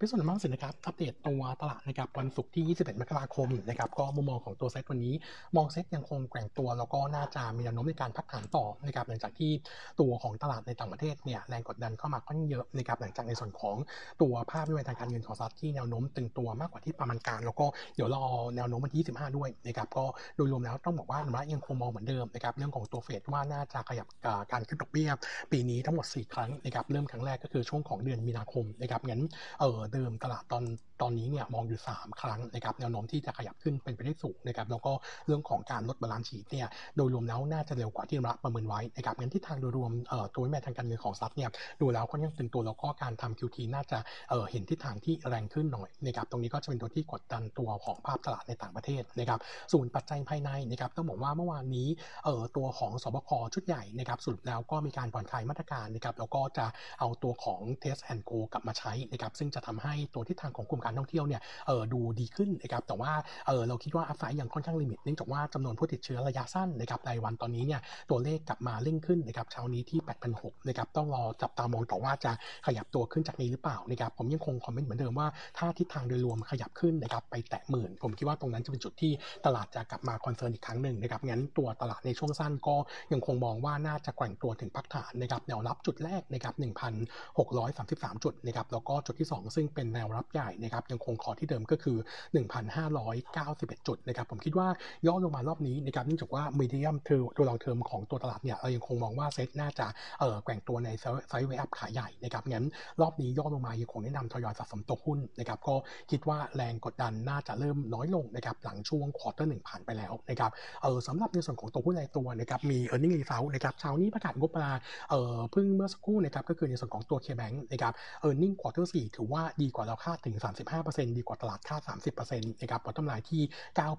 พิสุทธิ์มั่งสินะครับ อัปเดตตัวตลาดนะครับวันศุกร์ที่ 21 มกราคมนะครับก็มุมมองของตัวเซ็ตวันนี้ มองเซ็ตยังคงแกว่งตัว แล้วก็น่าจะมีแนวโน้มในการพักฐานต่อนะครับหลังจากที่ตัวของตลาดในต่างประเทศเนี่ยแรงกดดันเข้ามาค่อนเยอะนะครับหลังจากในส่วนของตัวภาพด้วยทางการเงินของสหรัฐที่แนวโน้มตึงตัวมากกว่าที่ประมาณการ แล้วก็เดี๋ยวรอแนวโน้มวันที่ 25 ด้วยนะครับก็โดยรวมแล้วต้องบอกว่านุรยังคงมองเหมือนเดิมนะครับเรื่องของตัวเฟดว่าน่าจะขยับการขึ้นดอกเบี้ยปีนี้ทั้งหมด 4 ครั้งนะครับเริ่มครั้งแรกก็คือช่วงของเดือนมีนาคมนะครับงั้นเออเดิมตลาดตอน ตอนนี้เนี่ยมองอยู่ 3 ครั้งนะครับแนวโน้มที่จะขยับขึ้นเป็นไปได้สูงนะครับแล้วก็เรื่องของการลด balance sheet เนี่ยโดยรวมแล้วน่าจะเร็วกว่าที่ระประเมินไว้นะครับงั้นที่ทางโดยรวมตัวแม่ทางการเงินของซับเนี่ยดูแล้วค่อนข้างตึงตัวแล้วก็การทำ QT น่าจะเเห็นทิศทางที่แรงขึ้นหน่อยนะครับตรงนี้ก็จะเป็นตัวที่กดดันตัวของภาพตลาดในต่างประเทศนะครับส่วนปัจจัยภายในนะครับต้องบอกว่าเมื่อวานนี้ตัวของสบคชุดใหญ่นะครับสรุปแล้วก็มีการผ่อนคลายมาตรการนะครับแล้วก็จะเอาตัวของ Test and Go กลับมาใช้นะครับซึ่งจะทำให้ตัวทิศทางของกลุ่มการท่องเที่ยวเนี่ยเออดูดีขึ้นนะครับแต่ว่าเออเราคิดว่าอัพไซด์ยังค่อนข้างลิมิตเนื่องจากว่าจำนวนผู้ติดเชื้อระยะสั้นนะครับรายวันตอนนี้เนี่ยตัวเลขกลับมาเร่งขึ้นนะครับเช้านี้ที่ 8,600นะครับต้องรอจับตามองต่อว่าจะขยับตัวขึ้นจากนี้หรือเปล่านะครับผมยังคงคอมเมนต์เหมือนเดิมว่าถ้าทิศทางโดยรวมขยับขึ้นนะครับไปแตะหมื่น ผมคิดว่าตรงนั้นจะเป็นจุดที่ตลาดจะกลับมา concern อีกครั้งหนึ่งนะครับงั้นตัวตลาดในช่วงสั้นก็ยังคงมองว่าน่าจะแกว่งตัวถึงพักฐานนะครับแนวรับจุดแรกนะครับ1,633 จุดนะครับแล้วก็จุดที่ 2 ซึ่งเป็นแนวรับใหญ่นะครับยังคงขอที่เดิมก็คือ 1,591 จุดนะครับผมคิดว่าย่อลงมารอบนี้นะครับเนื่องจากว่า medium term ตัว long term ของตัวตลาดเนี่ยเรายังคงมองว่าเซ็ตน่าจะเอ่อแกว่งตัวใน sideway up ขาใหญ่นะครับงั้นรอบนี้ย่อลงมายังคงแนะนำทยอยสะสมตัวหุ้นนะครับก็คิดว่าแรงกดดันน่าจะเริ่มน้อยลงนะครับหลังช่วงควอเตอร์หนึ่งผ่านไปแล้วนะครับเออสำหรับในส่วนของตัวหุ้นรายตัวนะครับมี e a r n i n g result นะครับเช้านี้ประกาศงบมาเออเพิ่งเมื่อสักครู่นะครับก็คือในส่วนของตัว KBank นะครับ e a r n i n g quarter 4ถือว่าดีกว่าเราคาดถึง35%ดีกว่าตลาดคาด 30%นะครับผลกำไรที่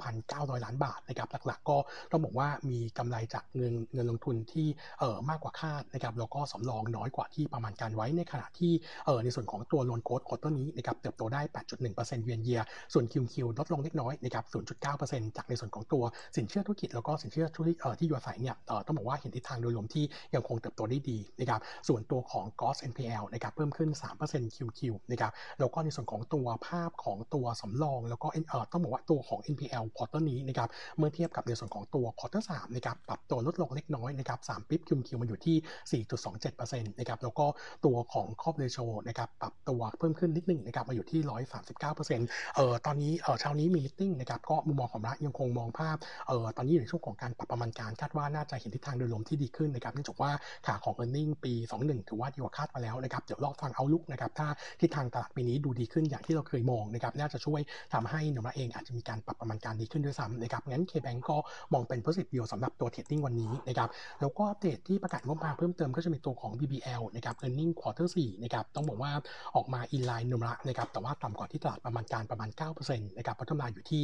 9,900 ล้านบาทนะครับหลักๆ ก็ต้องบอกว่ามีกำไรจากเงินเงินลงทุนที่เอ่อมากกว่าคาดนะครับแล้วก็สำรองน้อยกว่าที่ประมาณการไว้ในขณะที่เอ่อในส่วนของตัว loan growth quarter นี้นะครับเติบโตได้ 8.1%เยือนเยียส่วน QQ ลดลงเล็กน้อยนะครับ 0.9%จากในส่วนของตัวสินเชื่อธุรกิจแล้วก็สินเชื่อธุรกิจเออที่อยู่อาศัยเนี่ยเออต้องบอกว่าเห็นทิศทางโดยรวมที่ยังคงเติบโตได้ดีนะครับส่วนตัวของ Gross NPL นะครับเพิ่มขึ้น 3% QQ นะครับแล้วก็ในส่วนของตัวภาพของตัวสำรอง แล้วก็เอ่อต้องบอกว่าตัวของ NPL quarter นี้นะครับเมื่อเทียบกับในส่วนของตัว quarter 3นะครับปรับตัวลดลงเล็กน้อยนะครับ3 bps QQ มันอยู่ที่ 4.27%นะครับแล้วก็ตัวของครอบเรโชนะครับปรับตัวเพิ่มขึ้นนิดนึงนะครับมาอยู่ที่ 139%เอ่อตอนนี้เอ่อเช้านี้มีมิ팅นะครับก็มุมมองของรัฐยังคงมองภาพเอ่อตอนนี้อยู่ในช่วงของการปรับประมาณการคาดว่าน่าจะเห็นทิศทางโดยรวมที่ดีขึ้นนะครับเนื่องจากว่าขาของ e a r n i n g ปี 21 ถือว่าดีกว่าคาดมาแล้วนะครับเดี๋ยวรอฟังเอาลุกนะครับถ้าทิศทางตลาดปีนี้ดูดีขึ้นอย่างที่เราเคยมองนะครับน่าจะช่วยทำให้นุ่มระเองอาจจะมีการปรับประมาณการดีขึ้นด้วยซ้ำนะครับงั้น K-Bank ก็มองเป็น positive view สำหรับตัว trading วันนี้นะครับแล้วก็อัปเดตที่ประกาศงบมาเพิ่มเติมก็จะมีตัวของ BBL นะครับ earning quarter 4นะครับต้องบอกว่าออกมา in line โนมูระนะครับแต่ว่าต่ำกว่าที่ตลาดประมาณการประมาณ 9%นะครับพัฒนาอยู่ที่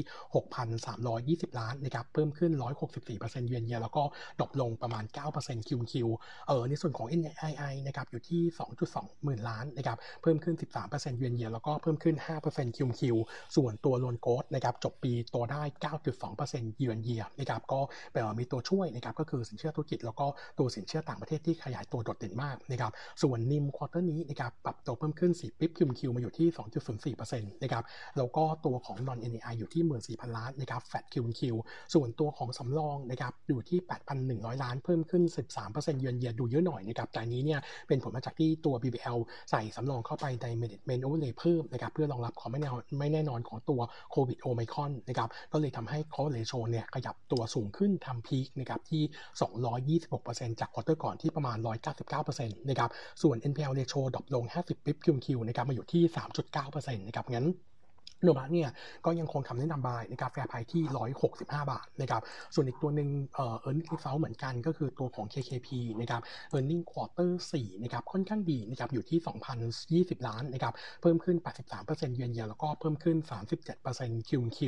6,320 ล้านนะครับเพิ่มขึ้น 164%เยือนเยียแล้วก็ drop ลงประมาณ 9% QQ เออในส่วนของ NII นะครับอยู่ที่ 2.2 หมื่นล้านนะครับเพิ่มขึ้น 13%เยือนเยียแล้วก็เพิ่มขึ้น5% QQ ส่วนตัว loan growth นะครับจบปีโตได้ 9.2%เยือนเยียนะครับก็แปลว่ามีตัวช่วยนะครับก็คือสินเชื่อธุรกิจ แล้วก็ตัวสินเชื่อต่างประเทศที่ขยายตัวโดดเด่นมากนะครับส่วน NIM quarter นี้นะครับปรับตัวเพิ่มขึ้น 4 bps QQ มาอยู่ที่ 2.04%นะครับแล้วก็ตัวของ non NII อยู่ที่ 14,000 ล้านนะครับ flat QQ ส่วนตัวของสำรองนะครับอยู่ที่ 8,100 ล้านเพิ่มขึ้น 13%เยือนเยียดูเยอะหน่อยนะครับแต่นี้เนี่ยเป็นผลมาจากที่ตัว BBL ใส่สำรองเข้าไปใน management overlay เพิ่มนะครับเพื่อรองรับความไม่แน่ไม่แน่นอนของตัวโควิดโอไมครอนนะครับก็เลยทำให้ coverage ratio เนี่ยขยับตัวสูงขึ้นทำ peak นะครับที่ 226%จาก quarter ก่อนที่ประมาณ 199%นะครับส่วน NPL ratio drop ลง 50 bps QQ นะครับมาอยู่ที่ 3.9%นะครับงั้น โนมูระเนี่ยก็ยังคงคำแนะนำ buy นะครับ fair price ที่ 165 บาทนะครับส่วนอีกตัวหนึ่งเอ่อ earning result เหมือนกันก็คือตัวของ KKP นะครับ earning quarter 4นะครับค่อนข้างดีนะครับอยู่ที่ 2,020 ล้านนะครับเพิ่มขึ้น 83%เยือนเยียแล้วก็เพิ่มขึ้น 37% QQ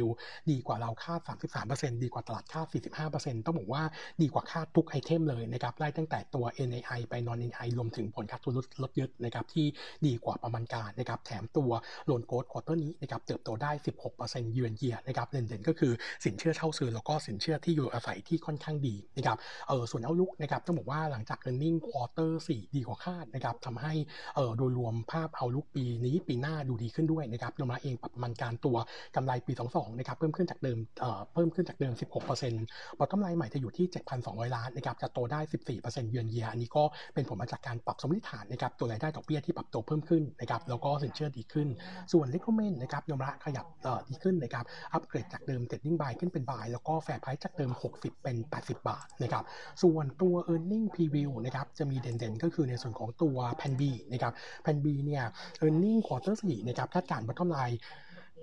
ดีกว่าเราคาด 33%ดีกว่าตลาดคาด 45%ต้องบอกว่าดีกว่าคาดทุก item เลยนะครับไล่ตั้งแต่ตัว NII ไป non NII รวมถึงผลขาดทุนรถยึดนะครับที่ดีกว่าประมาณการนะครับแถมตัว loan growth quarter นี้นะครับเติบโตได้ 16%เยือนเยียนะครับเด่นๆก็คือสินเชื่อเช่าซื้อแล้วก็สินเชื่อที่อยู่อาศัยที่ค่อนข้างดีนะครับเออส่วนเอาลุกนะครับต้องบอกว่าหลังจาก e a r n i n g quarter 4ดีกว่าคาดนะครับทำให้เออโดยรวมภาพเอาลุกปีนี้ปีหน้าดูดีขึ้นด้วยนะครับโนมาเองปรับประมาณการตัวกำไรปี 22นะครับเพิ่มขึ้นจากเดิมเอ่อเพิ่มขึ้นจากเดิม 16%บอททอมไลน์ใหม่จะอยู่ที่ 7,200 ล้านนะครับจะโตได้ 14%เยือนเยียอันนี้ก็เป็นผลมาจากการปรับสมมติฐานนะครับตัวรายได้ดอกเบี้ยที่ปรับตัวเพิ่มขึ้นนะครับแล้วก็สินเชื่อดีขึ้น ส่วนเล c กเมนนะครับยอมรับขยับเอ่อดีขึ้นนะครับ อัปเกรดจากเดิม trading buy ขึ้นเป็น buy แล้วก็ fair price จากเดิม 60 เป็น 80 บาทนะครับ ส่วนตัว e a r n i n g preview นะครับ จะมีเด่นๆ ก็คือในส่วนของตัวแพนบีนะครับแพนบีเนี่ย e a r n i n g quarter 4นะครับคาดการณ์ bottom line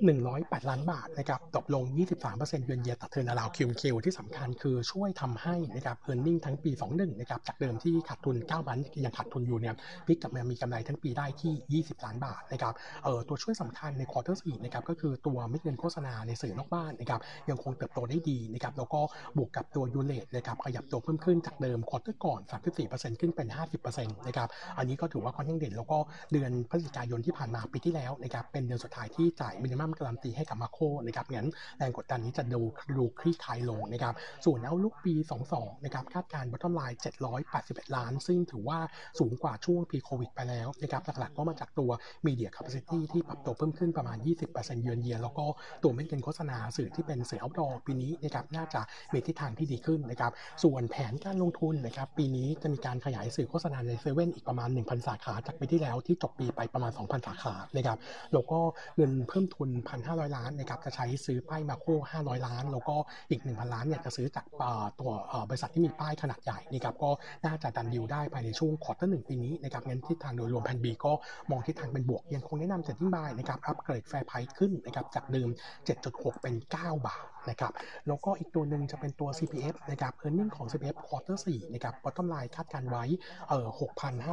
108 ล้านบาทนะครับตกลง 23%เยือนเยียตัดเทินราวคิวคิวที่สำคัญคือช่วยทำให้นะครับเอ a r n i n g ทั้งปี 21 นะครับ จากเดิมที่ขาดทุน 9 ล้านยังขาดทุนอยู่เนี่ยพลิกกลับมามีกำไรทั้งปีได้ที่ 20 ล้านบาทนะครับเอ่อตัวช่วยสำคัญใน quarter สี่นะครับก็คือตัวเม็ดเงินโฆษณาในสื่อนอกบ้านนะครับยังคงเติบโตได้ดีนะครับแล้วก็บวกกับตัว U-rate นะครับขยับตัวเพิ่มขึ้นจากเดิม quarter ก่อน 34%ขึ้นเป็น 50%นะครับอันนี้ก็ถือว่าค่อนข้างเด่นแล้วก็เดือนพฤศจิกายนที่ผ่านมาปีที่แล้วนะครับเป็นเดือนสุดท้ายที่จ่าย minimum guarantee ให้กับ MACO นะครับงั้นแรงกดดันนี้จะดูดูคลี่คลายลงนะครับส่วน outlook ปี 22 นะครับคาดการณ์ bottom line 781 ล้าน ซึ่งถือว่าสูงกว่าช่วงปีโควิดไปแล้วนะครับหลักๆก็มาจากตัว Media Capacity ที่ปรับตัวเพิ่มขึ้นประมาณ 20%เยือนเยียแล้วก็ตัวเม็ดเงินโฆษณาสื่อที่เป็นสื่อ outdoor ปีนี้นะครับน่าจะมีทิศทางที่ดีขึ้นนะครับส่วนแผนการลงทุนนะครับปีนี้จะมีการขยายสื่อโฆษณาในเซเว่นอีกประมาณ 1,000 สาขาจากปีที่แล้วที่จบปีไปประมาณ 2,000 สาขานะครับแล้วก็เงินเพิ่มทุน1,500 ล้านนะครับจะใช้ซื้อป้ายมาโค500 ล้าน แล้วก็อีก 1,000 ล้านเนี่ยจะซื้อจากตัวบริษัทที่มีป้ายขนาดใหญ่นะครับก็น่าจะ done deal ได้ภายในช่วง quarter หนึ่งปีนี้นะครับงั้นทิศทางโดยรวม Plan B ก็มองทิศทางเป็นบวกยังคงแนะนำ trading buy นะครับ upgrade fair price ขึ้นนะครับจากเดิม 7.6 เป็น 9 บาท นะครับแล้วก็อีกตัวหนึ่งจะเป็นตัว CPF นะครับ earning ของ CPF quarter 4นะครับ bottom line คาดการณ์ไว้เอ่อ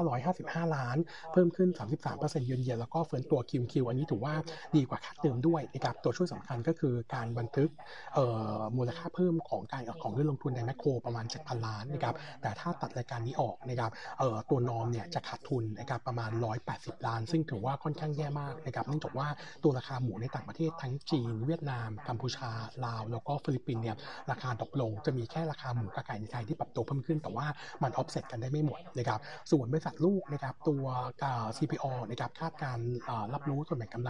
6,555 ล้าน เพิ่มขึ้น 33%เยือนเยียแล้วก็ฟื้นตัว QQ อันนี้ถือว่าดีกว่าคาดเดิมด้วยนะครับตัวช่วยสำคัญก็คือการบันทึกเอ่อมูลค่าเพิ่มของการของเงินลงทุนในแมคโครประมาณ 7,000 ล้านนะครับแต่ถ้าตัดรายการนี้ออกนะครับเอ่อตัว norm เนี่ยจะขาดทุนนะครับประมาณ 180 ล้าน ซึ่งถือว่าค่อนข้างแย่มากนะครับเนื่องจากว่าตัวราคาหมูในต่างประเทศทั้งจีน เวียดนามกัมพูชาลาวแล้วก็ฟิลิปปินส์เนี่ยราคาตกลงจะมีแค่ราคาหมูกับไก่ในไทยที่ปรับตัวเพิ่มขึ้น แต่ว่ามันออฟเซ็ตกันได้ไม่หมดนะครับส่วนบริษัทลูกนะครับตัว CPALL นะครับคาดการณ์รับรู้ส่วนแบ่งกำไร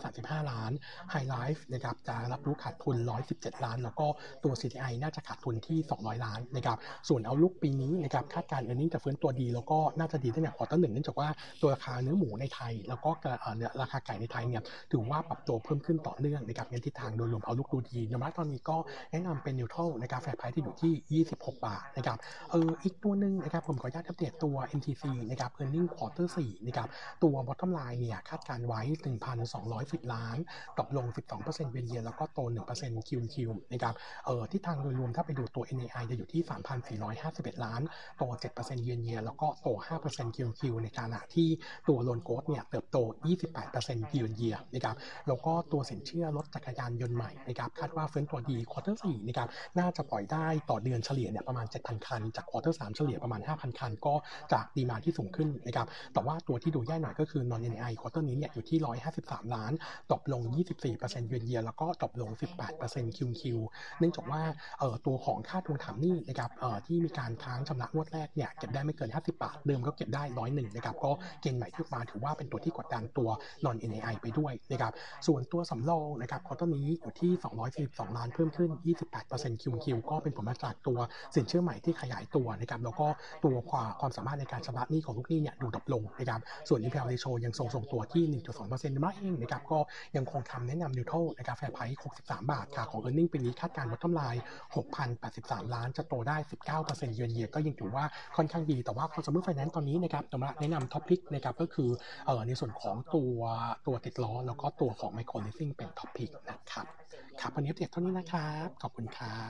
735 ล้าน HyLife นะครับจะรับรู้ขาดทุน 117 ล้าน แล้วก็ตัว CTI น่าจะขาดทุนที่ 200 ล้านนะครับส่วน outlook ปีนี้นะครับคาดการณ์อันนี้จะฟื้นตัวดี แล้วก็น่าจะดีตั้งแต่ quarter หนึ่งเนื่องจากว่าตัวราคาเนื้อหมูในไทย แล้วก็ราคาไก่ในไทยเนี่ยถือว่าปรับตัวเพิ่มขึ้นต่อเนื่องนะครับงั้นทิศทางโดยรวม outlook ดูดีโนมูระตอนนี้ก็แนะนำเป็น neutral นะครับ fair price ที่อยู่ที่ 26 บาทนะครับเอออีกตัวหนึ่งนะครับผมขออนุญาตอัปเดตตัว MTC นะครับ earning quarter 4นะครับตัว bottom line เนี่ยคาดการณ์ไว้ 1,210 ล้านตกลง 12%เวียนเยียแล้วก็โต 1% Q Q นะครับเออทิศทางโดยรวมถ้าไปดูตัว NII จะอยู่ที่ 3,451 ล้านโต 7%เยือนเยียแล้วก็โต 5% Q Q ในขณะที่ตัว loan growth เนี่ยเติบโต 28%เยือนเยียนะครับแล้วก็ตัวสินเชื่อรถจักรยานยนต์ใหม่นะครับคาดว่าฟื้นตัวดี quarter 4นะครับน่าจะปล่อยได้ต่อเดือนเฉลี่ยเนี่ยประมาณ 7,000 คัน จากควอเตอร์3เฉลี่ยประมาณ 5,000 คัน ก็จากดีมาที่สูงขึ้นนะครับแต่ว่าตัวที่ดูแย่หน่อยก็คือ non NI ควอเตอร์นี้เนี่ยอยู่ที่ 153 ล้านตกลง 24%เยือนเยียแล้วก็ตกลง 18% QQ เนื่องจากว่าเอ่อตัวของค่าทวงถามหนี้นะครับเอ่อที่มีการค้างชำระงวดแรกเนี่ยเก็บได้ไม่เกิน 50 บาทเดิมก็เก็บได้ร้อยหนึ่งนะครับก็เกณฑ์ใหม่ที่มาถือว่าเป็นตัวที่กดดันตัว non NI ไปด้วยนะครับส่วนตัวสำรองนะครับ quarter นี้อยู่ที่ 242ล้านเพิ่มขึ้น 28% QQ ก็เป็นผลมาจากตัวสินเชื่อใหม่ที่ขยายตัวนะครับแล้วก็ตัวความความสามารถในการชำระหนี้ของลูกหนี้เนี่ยดู drop ลงนะครับส่วน NPL ratio ยังทรงทรงตัวที่ 1.2%นั่นเองนะครับก็ยังคงคำแนะนำ neutral นะครับ fair price 63 บาทค่ะของ e a r n i n g ปีนี้คาดการณ์ bottom line 6,083 ล้านจะโตได้ 19%เยือนเยียก็ยังถือว่าค่อนข้างดีแต่ว่า consumer finance ตอนนี้นะครับตแนะนำท็อปพิกนะครับก็คือเอ่อในส่วนของตัวตัวติดล้อแล้วก็ตัวของ micro leasing เป็นท็อปพิกนะครับครับวันนี้อัปเดตเท่านี้นะครับ ขอบคุณครับ